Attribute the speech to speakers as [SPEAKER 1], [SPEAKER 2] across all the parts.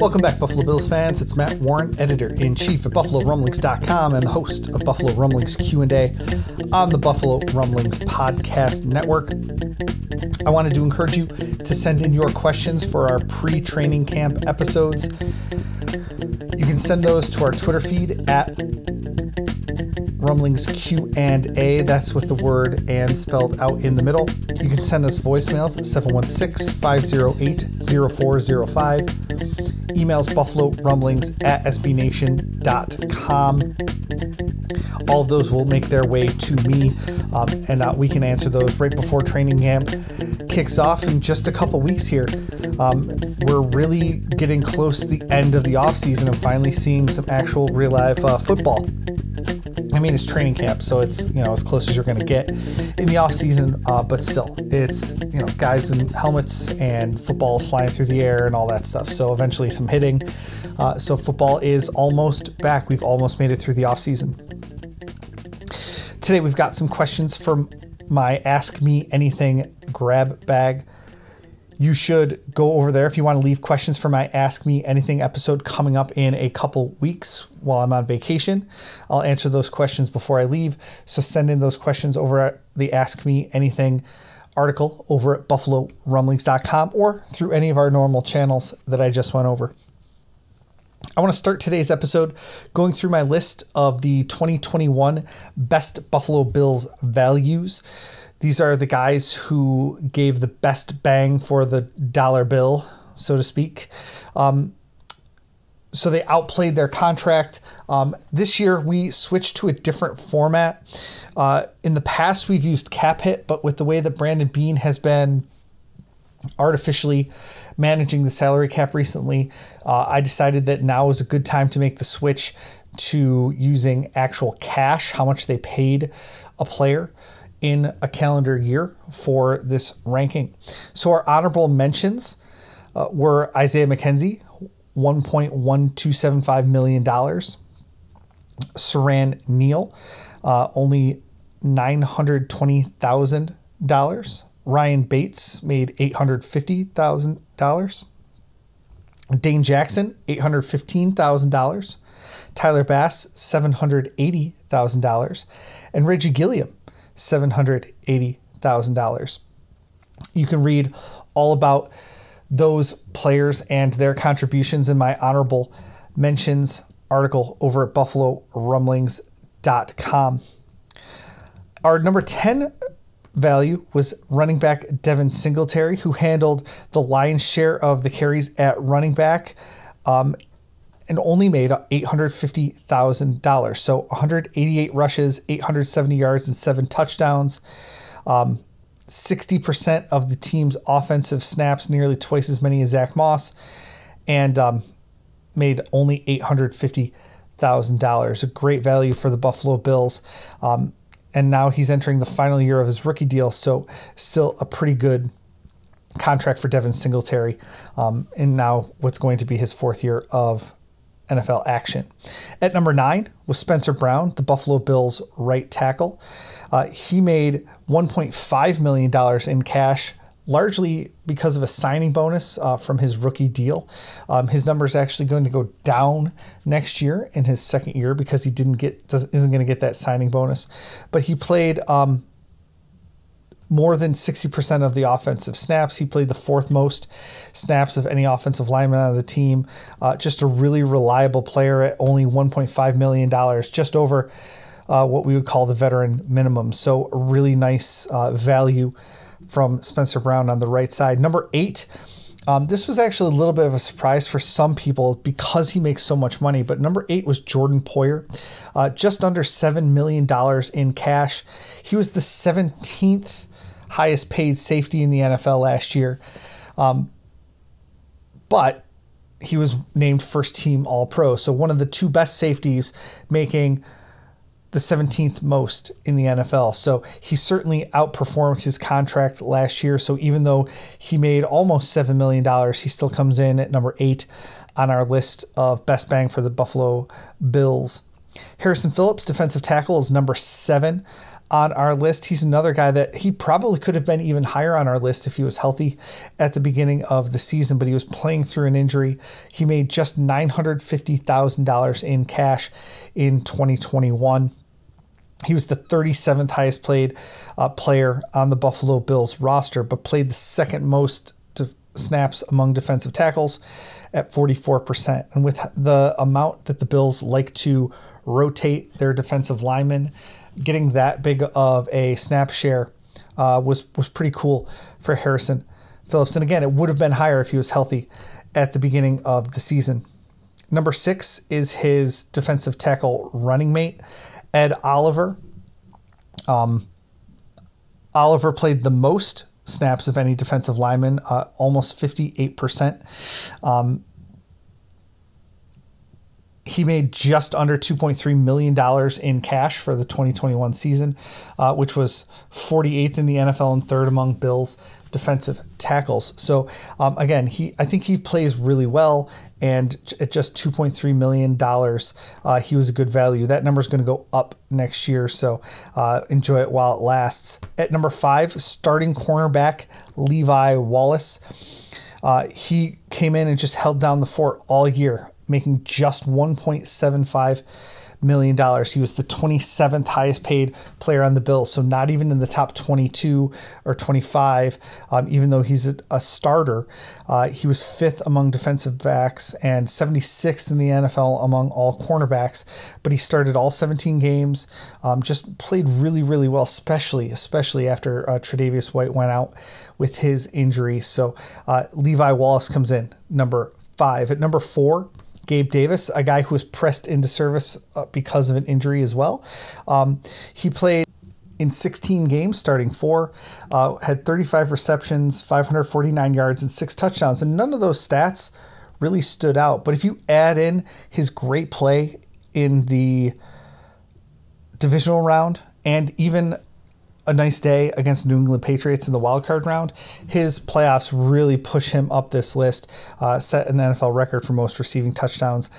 [SPEAKER 1] Welcome back, Buffalo Bills fans. It's Matt Warren, editor-in-chief at BuffaloRumblings.com and the host of Buffalo Rumblings Q&A on the Buffalo Rumblings Podcast Network. I wanted to encourage you to send in your questions for our pre-training camp episodes. You can send those to our Twitter feed at Rumblings Q and A. That's with the word and spelled out in the middle. You can send us voicemails at 716 508 0405. Emails buffalo rumblings at sbnation.com. All of those will make their way to me, um, and uh, we can answer those right before training camp kicks off in just a couple weeks here. Um, we're really getting close to the end of the offseason and finally seeing some actual real life uh, football. I mean, it's training camp, so it's you know as close as you're going to get in the off season. Uh, but still, it's you know guys in helmets and football flying through the air and all that stuff. So eventually, some hitting. Uh, so football is almost back. We've almost made it through the off season. Today, we've got some questions from my Ask Me Anything grab bag you should go over there if you want to leave questions for my Ask Me Anything episode coming up in a couple weeks while I'm on vacation. I'll answer those questions before I leave. So send in those questions over at the Ask Me Anything article over at buffalorumblings.com or through any of our normal channels that I just went over. I want to start today's episode going through my list of the 2021 best Buffalo Bills values. These are the guys who gave the best bang for the dollar bill, so to speak. Um, so they outplayed their contract. Um, this year we switched to a different format. Uh, in the past we've used cap hit, but with the way that Brandon Beane has been artificially managing the salary cap recently, uh, I decided that now is a good time to make the switch to using actual cash, how much they paid a player in a calendar year for this ranking. So our honorable mentions uh, were Isaiah McKenzie, $1.1275 million. Siran Neal, uh, only $920,000. Ryan Bates made $850,000. Dane Jackson, $815,000. Tyler Bass, $780,000. And Reggie Gilliam, $780,000. You can read all about those players and their contributions in my honorable mentions article over at buffalorumblings.com. Our number 10 value was running back Devin Singletary, who handled the lion's share of the carries at running back um, and only made $850,000. So 188 rushes, 870 yards, and seven touchdowns. Um, 60% of the team's offensive snaps, nearly twice as many as Zach Moss, and um, made only $850,000. A great value for the Buffalo Bills. Um, and now he's entering the final year of his rookie deal, so still a pretty good contract for Devin Singletary. Um, and now what's going to be his fourth year of NFL action. At number nine was Spencer Brown, the Buffalo Bills right tackle. Uh, he made $1.5 million in cash largely because of a signing bonus uh, from his rookie deal. Um, his number is actually going to go down next year in his second year because he didn't get isn't going to get that signing bonus. But he played um, more than 60% of the offensive snaps. He played the fourth most snaps of any offensive lineman on the team. Uh, just a really reliable player at only $1.5 million, just over uh, what we would call the veteran minimum. So, really nice uh, value from Spencer Brown on the right side. Number eight. Um, this was actually a little bit of a surprise for some people because he makes so much money. But number eight was Jordan Poyer, uh, just under $7 million in cash. He was the 17th highest paid safety in the NFL last year. Um, but he was named first team All Pro. So one of the two best safeties making the 17th most in the NFL. So he certainly outperformed his contract last year. So even though he made almost $7 million, he still comes in at number eight on our list of best bang for the Buffalo Bills. Harrison Phillips, defensive tackle, is number seven on our list. He's another guy that he probably could have been even higher on our list if he was healthy at the beginning of the season, but he was playing through an injury. He made just $950,000 in cash in 2021. He was the 37th highest played uh, player on the Buffalo Bills roster, but played the second most snaps among defensive tackles at 44%. And with the amount that the Bills like to rotate their defensive linemen, getting that big of a snap share uh, was was pretty cool for Harrison Phillips. And again, it would have been higher if he was healthy at the beginning of the season. Number six is his defensive tackle running mate, Ed Oliver. Um, Oliver played the most snaps of any defensive lineman, uh, almost 58%. Um, he made just under $2.3 million in cash for the 2021 season, uh, which was 48th in the NFL and third among Bills defensive tackles. So um, again, he I think he plays really well, and at just 2.3 million dollars, uh, he was a good value. That number is going to go up next year, so uh, enjoy it while it lasts. At number five, starting cornerback Levi Wallace. Uh, he came in and just held down the fort all year making just 1.75 million dollars. He was the 27th highest paid player on the Bills, so not even in the top 22 or 25. Um, even though he's a, a starter, uh, he was fifth among defensive backs and 76th in the NFL among all cornerbacks. But he started all 17 games, um, just played really, really well, especially especially after uh, Tre'Davious White went out with his injury. So uh, Levi Wallace comes in number five. At number four, Gabe Davis, a guy who was pressed into service uh, because of an injury as well. Um, he played in 16 games, starting four, uh, had 35 receptions, 549 yards, and six touchdowns. And none of those stats really stood out. But if you add in his great play in the divisional round and even a nice day against New England Patriots in the wild card round, his playoffs really push him up this list. Uh, set an NFL record for most receiving touchdowns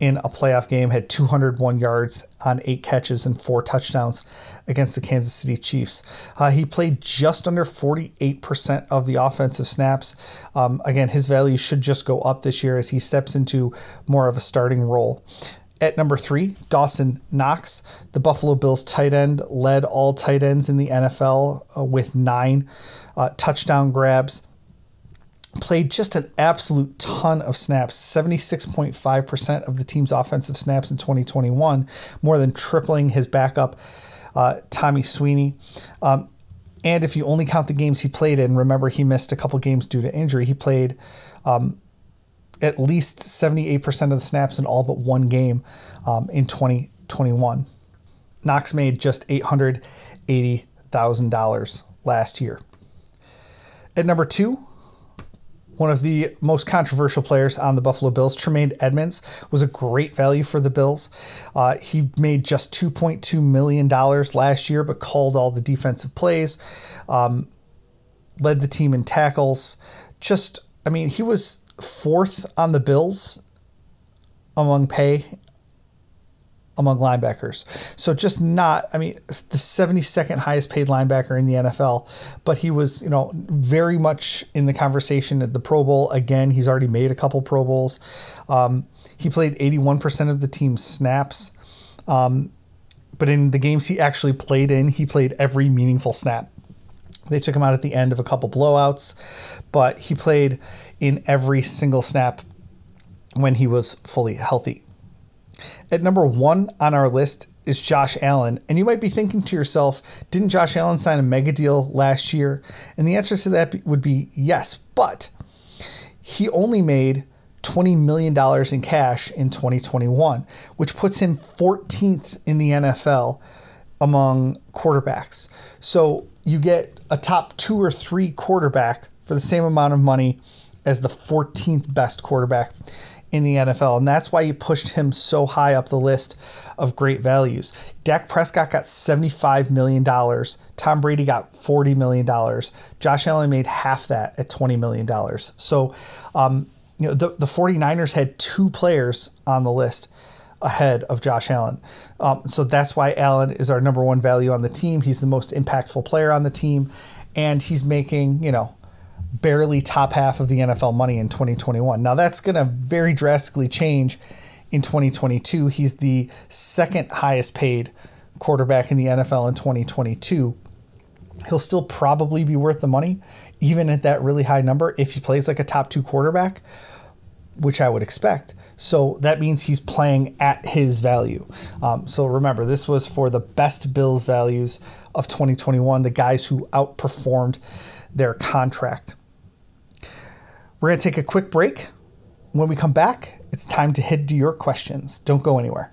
[SPEAKER 1] in a playoff game. Had 201 yards on eight catches and four touchdowns against the Kansas City Chiefs. Uh, he played just under 48% of the offensive snaps. Um, again, his value should just go up this year as he steps into more of a starting role. At number three, Dawson Knox, the Buffalo Bills tight end, led all tight ends in the NFL uh, with nine uh, touchdown grabs. Played just an absolute ton of snaps, 76.5% of the team's offensive snaps in 2021, more than tripling his backup, uh, Tommy Sweeney. Um, and if you only count the games he played in, remember he missed a couple games due to injury. He played um, at least 78% of the snaps in all but one game um, in 2021. Knox made just $880,000 last year. At number two, one of the most controversial players on the Buffalo Bills, Tremaine Edmunds, was a great value for the Bills. Uh, he made just $2.2 million last year, but called all the defensive plays, um, led the team in tackles. Just, I mean, he was fourth on the Bills among pay among linebackers. So just not, I mean, the 72nd highest paid linebacker in the NFL, but he was, you know, very much in the conversation at the Pro Bowl. Again, he's already made a couple Pro Bowls. Um, he played 81% of the team's snaps. Um, but in the games he actually played in, he played every meaningful snap. They took him out at the end of a couple blowouts, but he played in every single snap when he was fully healthy. At number one on our list is Josh Allen. And you might be thinking to yourself, didn't Josh Allen sign a mega deal last year? And the answer to that would be yes, but he only made $20 million in cash in 2021, which puts him 14th in the NFL among quarterbacks. So you get a top two or three quarterback for the same amount of money as the 14th best quarterback in the NFL. And that's why you pushed him so high up the list of great values. Dak Prescott got $75 million. Tom Brady got $40 million. Josh Allen made half that at $20 million. So, um, you know, the, the 49ers had two players on the list ahead of Josh Allen. Um, so that's why Allen is our number one value on the team. He's the most impactful player on the team. And he's making, you know, barely top half of the NFL money in 2021. Now that's going to very drastically change in 2022. He's the second highest paid quarterback in the NFL in 2022. He'll still probably be worth the money, even at that really high number, if he plays like a top two quarterback, which I would expect. So that means he's playing at his value. Um, so remember, this was for the best Bills values of 2021, the guys who outperformed their contract. We're going to take a quick break. When we come back, it's time to head to your questions. Don't go anywhere.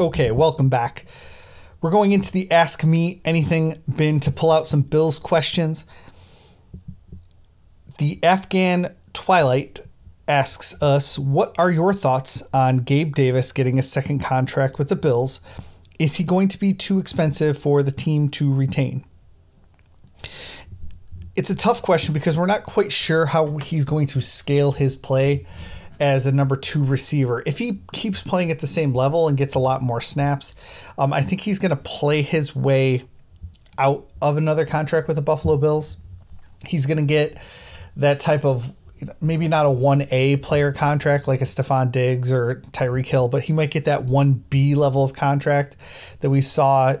[SPEAKER 1] Okay, welcome back. We're going into the Ask Me Anything bin to pull out some Bills questions. The Afghan Twilight asks us, What are your thoughts on Gabe Davis getting a second contract with the Bills? Is he going to be too expensive for the team to retain? It's a tough question because we're not quite sure how he's going to scale his play as a number two receiver. If he keeps playing at the same level and gets a lot more snaps, um, I think he's going to play his way out of another contract with the Buffalo Bills. He's going to get that type of maybe not a 1A player contract like a Stefon Diggs or Tyreek Hill, but he might get that 1B level of contract that we saw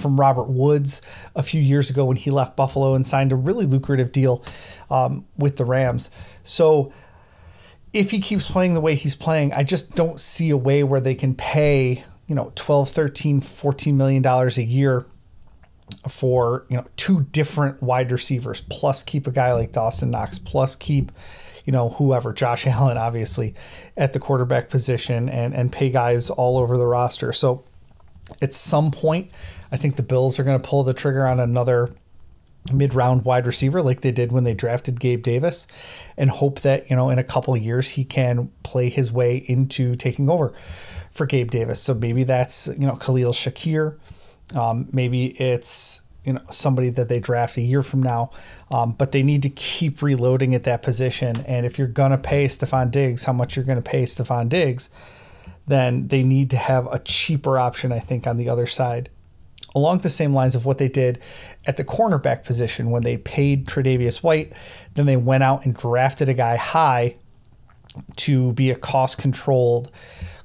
[SPEAKER 1] from Robert Woods a few years ago when he left Buffalo and signed a really lucrative deal um, with the Rams. So if he keeps playing the way he's playing, I just don't see a way where they can pay, you know, 12, 13, 14 million dollars a year for, you know, two different wide receivers plus keep a guy like Dawson Knox plus keep you know, whoever, Josh Allen, obviously, at the quarterback position and, and pay guys all over the roster. So at some point, I think the Bills are going to pull the trigger on another mid round wide receiver like they did when they drafted Gabe Davis and hope that, you know, in a couple years he can play his way into taking over for Gabe Davis. So maybe that's, you know, Khalil Shakir. Um, maybe it's, you know, somebody that they draft a year from now. Um, but they need to keep reloading at that position. And if you're going to pay Stefon Diggs, how much you're going to pay Stefon Diggs, then they need to have a cheaper option, I think, on the other side along the same lines of what they did at the cornerback position when they paid Tre'Davious White. Then they went out and drafted a guy high to be a cost controlled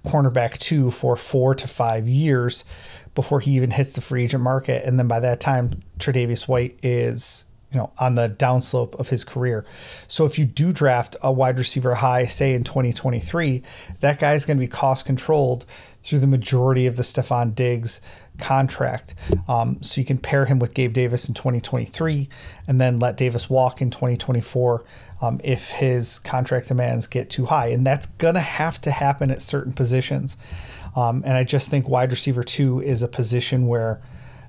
[SPEAKER 1] cornerback two for four to five years before he even hits the free agent market. And then by that time, Tre'Davious White is you know, on the downslope of his career. So if you do draft a wide receiver high, say in 2023, that guy is going to be cost controlled through the majority of the Stefon Diggs contract. Um, so you can pair him with Gabe Davis in 2023 and then let Davis walk in 2024 um, if his contract demands get too high. And that's going to have to happen at certain positions. Um, and I just think wide receiver two is a position where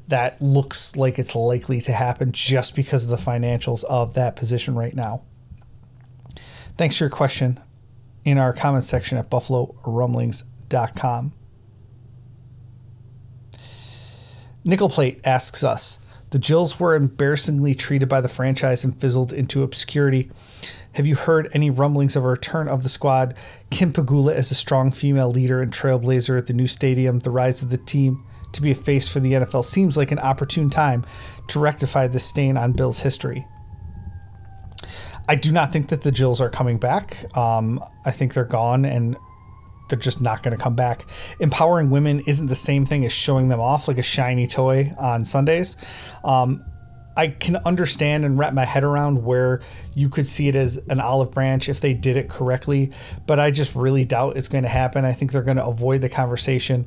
[SPEAKER 1] that looks like it's likely to happen just because of the financials of that position right now. Thanks for your question in our comments section at buffalorumblings.com. Nickel Plate asks us The Jills were embarrassingly treated by the franchise and fizzled into obscurity. Have you heard any rumblings of a return of the squad? Kim Pegula as a strong female leader and trailblazer at the new stadium, the rise of the team to be a face for the NFL seems like an opportune time to rectify this stain on Bill's history. I do not think that the Jills are coming back. Um, I think they're gone and they're just not going to come back. Empowering women isn't the same thing as showing them off like a shiny toy on Sundays. Um, I can understand and wrap my head around where you could see it as an olive branch if they did it correctly, but I just really doubt it's going to happen. I think they're going to avoid the conversation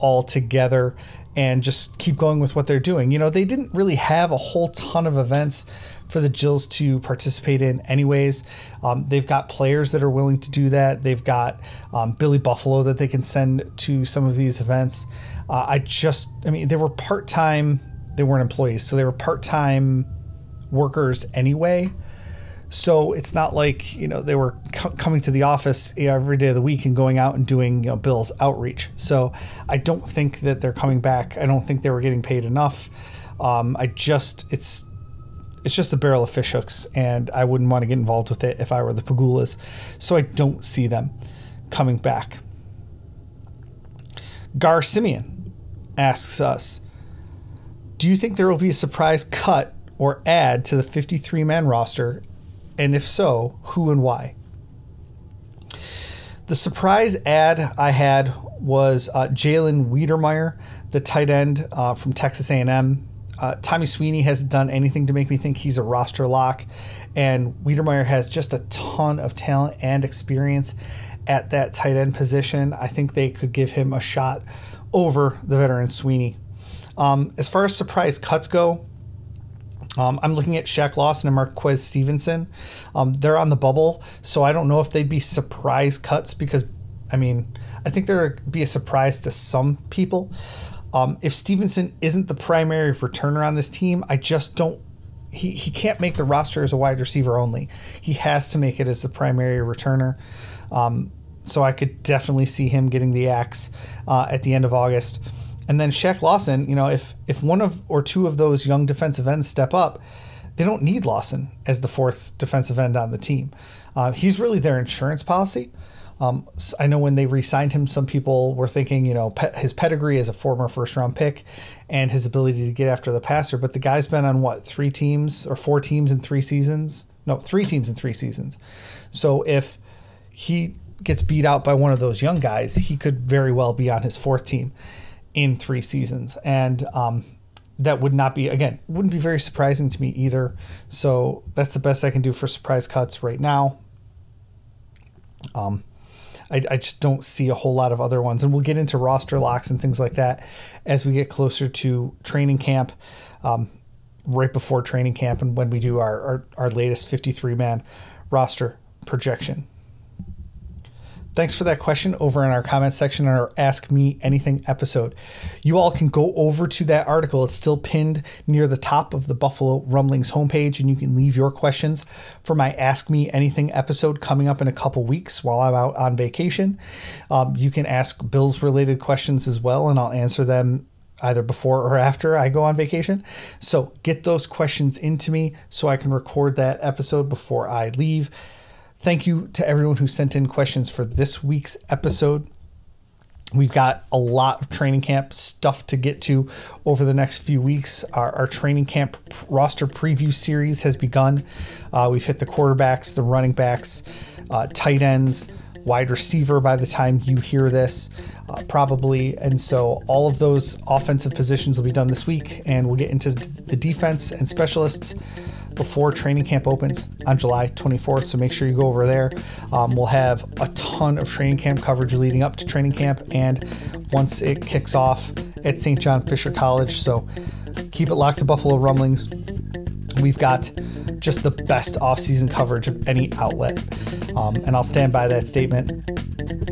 [SPEAKER 1] altogether and just keep going with what they're doing. You know, they didn't really have a whole ton of events for the Jills to participate in, anyways. Um, they've got players that are willing to do that. They've got um, Billy Buffalo that they can send to some of these events. Uh, I just, I mean, they were part time, they weren't employees, so they were part time workers anyway. So it's not like you know they were coming to the office every day of the week and going out and doing you know Bill's outreach. So I don't think that they're coming back. I don't think they were getting paid enough. Um, I just it's it's just a barrel of fish hooks, and I wouldn't want to get involved with it if I were the Pegulas. So I don't see them coming back. Gar Simeon asks us, "Do you think there will be a surprise cut or add to the 53 man roster and if so, who and why? The surprise ad I had was uh, Jalen Wydermyer, the tight end uh, from Texas A&M. Uh, Tommy Sweeney hasn't done anything to make me think he's a roster lock, and Wydermyer has just a ton of talent and experience at that tight end position. I think they could give him a shot over the veteran Sweeney. Um, as far as surprise cuts go, um, I'm looking at Shaq Lawson and Marquez Stevenson. Um, they're on the bubble, so I don't know if they'd be surprise cuts because, I mean, I think there'd be a surprise to some people. Um, if Stevenson isn't the primary returner on this team, I just don't. He, he can't make the roster as a wide receiver only. He has to make it as the primary returner. Um, so I could definitely see him getting the axe uh, at the end of August. And then Shaq Lawson, you know, if if one of or two of those young defensive ends step up, they don't need Lawson as the fourth defensive end on the team. Uh, he's really their insurance policy. Um, I know when they re-signed him, some people were thinking, you know, pe- his pedigree as a former first-round pick and his ability to get after the passer. But the guy's been on what three teams or four teams in three seasons? No, three teams in three seasons. So if he gets beat out by one of those young guys, he could very well be on his fourth team in three seasons. And um, that would not be, again, wouldn't be very surprising to me either. So that's the best I can do for surprise cuts right now. Um, I, I just don't see a whole lot of other ones. And we'll get into roster locks and things like that as we get closer to training camp, um, right before training camp, and when we do our, our, our latest 53 man roster projection. Thanks for that question over in our comment section on our Ask Me Anything episode. You all can go over to that article. It's still pinned near the top of the Buffalo Rumblings homepage, and you can leave your questions for my Ask Me Anything episode coming up in a couple weeks while I'm out on vacation. Um, you can ask Bills related questions as well, and I'll answer them either before or after I go on vacation. So get those questions into me so I can record that episode before I leave. Thank you to everyone who sent in questions for this week's episode. We've got a lot of training camp stuff to get to over the next few weeks. Our, our training camp roster preview series has begun. Uh, we've hit the quarterbacks, the running backs, uh, tight ends, wide receiver by the time you hear this, uh, probably. And so all of those offensive positions will be done this week, and we'll get into the defense and specialists before training camp opens on July 24th. So make sure you go over there. Um, we'll have a ton of training camp coverage leading up to training camp and once it kicks off at St. John Fisher College. So keep it locked to Buffalo Rumblings. We've got just the best offseason coverage of any outlet. Um, and I'll stand by that statement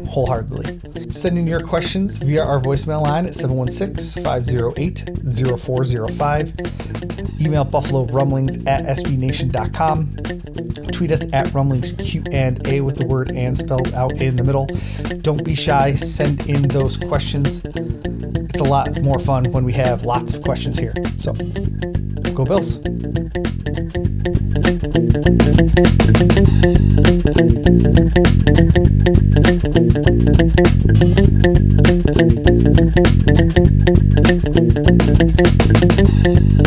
[SPEAKER 1] wholeheartedly. Send in your questions via our voicemail line at 716 508 0405. Email buffalo rumblings at sbnation.com. Tweet us at rumblings Q and A with the word and spelled out in the middle. Don't be shy, send in those questions. It's a lot more fun when we have lots of questions here. So go Bills. Thank you.